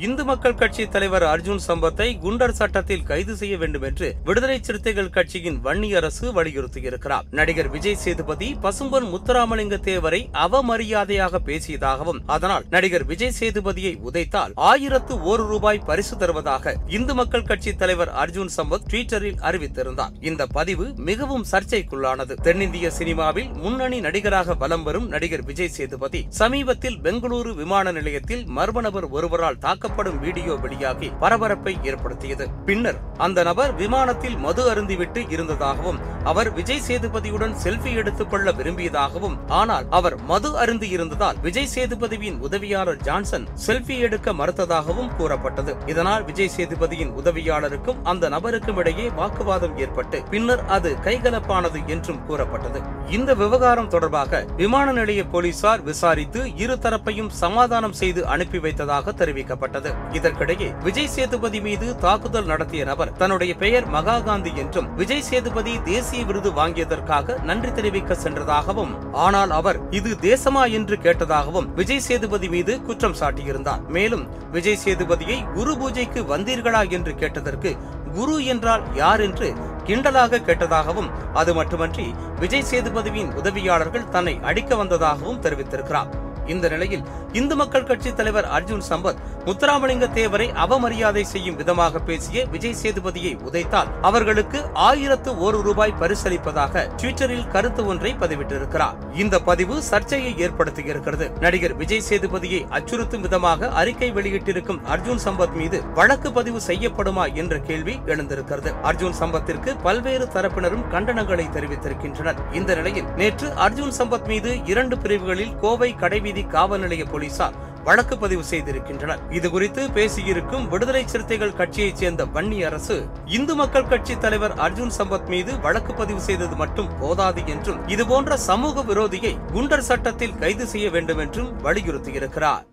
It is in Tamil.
இந்து மக்கள் கட்சி தலைவர் அர்ஜுன் சம்பத்தை குண்டர் சட்டத்தில் கைது செய்ய வேண்டும் என்று விடுதலை சிறுத்தைகள் கட்சியின் வன்னி அரசு வலியுறுத்தியிருக்கிறார். நடிகர் விஜய் சேதுபதி பசும்பொன் முத்துராமலிங்க தேவரை அவமரியாதையாக பேசியதாகவும் அதனால் நடிகர் விஜய் சேதுபதியை உதைத்தால் ஆயிரத்து ஒரு ரூபாய் பரிசு தருவதாக இந்து மக்கள் கட்சி தலைவர் அர்ஜுன் சம்பத் ட்விட்டரில் அறிவித்திருந்தார். இந்த பதிவு மிகவும் சர்ச்சைக்குள்ளானது. தென்னிந்திய சினிமாவில் முன்னணி நடிகராக வலம் வரும் நடிகர் விஜய் சேதுபதி சமீபத்தில் பெங்களூரு விமான நிலையத்தில் மர்ம நபர் ஒருவரால் தாக்கப்படும் வீடியோ வெளியாகி பரபரப்பை ஏற்படுத்தியது. பின்னர் அந்த நபர் விமானத்தில் மது அருந்திவிட்டு இருந்ததாகவும் அவர் விஜய் சேதுபதியுடன் செல்ஃபி எடுத்துக் கொள்ள விரும்பியதாகவும் ஆனால் அவர் மது அருந்தி இருந்ததால் விஜய் சேதுபதியின் உதவியாளர் ஜான்சன் செல்ஃபி எடுக்க மறுத்ததாகவும் கூறப்பட்டது. இதனால் விஜய் சேதுபதியின் உதவியாளருக்கும் அந்த நபருக்கும் இடையே வாக்குவாதம் ஏற்பட்டு பின்னர் அது கைகலப்பானது என்றும் கூறப்பட்டது. இந்த விவகாரம் தொடர்பாக விமான நிலைய போலீசார் விசாரித்து இரு தரப்பையும் சமாதானம் செய்து அனுப்பி வைத்ததாக தெரிவிக்கப்பட்டது. இதற்கிடையே விஜய் சேதுபதி மீது தாக்குதல் நடத்திய நபர் தன்னுடைய பெயர் மகாகாந்தி என்றும் விஜய் சேதுபதி தேசிய விருது வாங்கியதற்காக நன்றி தெரிவிக்க சென்றதாகவும் ஆனால் அவர் இது தேசமா என்று கேட்டதாகவும் விஜய் சேதுபதி மீது குற்றம் சாட்டியிருந்தார். மேலும் விஜய் சேதுபதியை குரு பூஜைக்கு வந்தீர்களா என்று கேட்டதற்கு குரு என்றால் யார் என்று கிண்டலாக கேட்டதாகவும் அது மட்டுமன்றி விஜய் சேதுபதியின் உதவியாளர்கள் தன்னை அடிக்க வந்ததாகவும் தெரிவித்திருக்கிறார். இந்த நிலையில் இந்து மக்கள் கட்சி தலைவர் அர்ஜுன் சம்பத் முத்துராமலிங்க தேவரை அவமரியாதை செய்யும் விதமாக பேசிய விஜய் சேதுபதியை உதைத்தால் அவர்களுக்கு ஆயிரத்து ஒரு ரூபாய் பரிசளிப்பதாக ட்விட்டரில் கருத்து ஒன்றை பதிவிட்டிருக்கிறார். இந்த பதிவு சர்ச்சையை ஏற்படுத்தியிருக்கிறது. நடிகர் விஜய் சேதுபதியை அச்சுறுத்தும் விதமாக அறிக்கை வெளியிட்டிருக்கும் அர்ஜுன் சம்பத் மீது வழக்கு பதிவு செய்யப்படுமா என்ற கேள்வி எழுந்திருக்கிறது. அர்ஜுன் சம்பத்திற்கு பல்வேறு தரப்பினரும் கண்டனங்களை தெரிவித்திருக்கின்றனர். இந்த நிலையில் நேற்று அர்ஜுன் சம்பத் மீது இரண்டு பிரிவுகளில் கோவை கடைவீதி காவல் நிலைய போலீசார் வழக்கு பதிவு செய்திருக்கின்றனர். இது குறித்து பேசியிருக்கும் விடுதலை சிறுத்தைகள் கட்சியைச் சேர்ந்த வன்னி அரசு இந்து மக்கள் கட்சி தலைவர் அர்ஜுன் சம்பத் மீது வழக்கு பதிவு செய்தது மட்டும் போதாது என்றும் இதுபோன்ற சமூக விரோதியை குண்டர் சட்டத்தில் கைது செய்ய வேண்டும் என்றும் வலியுறுத்தியிருக்கிறார்.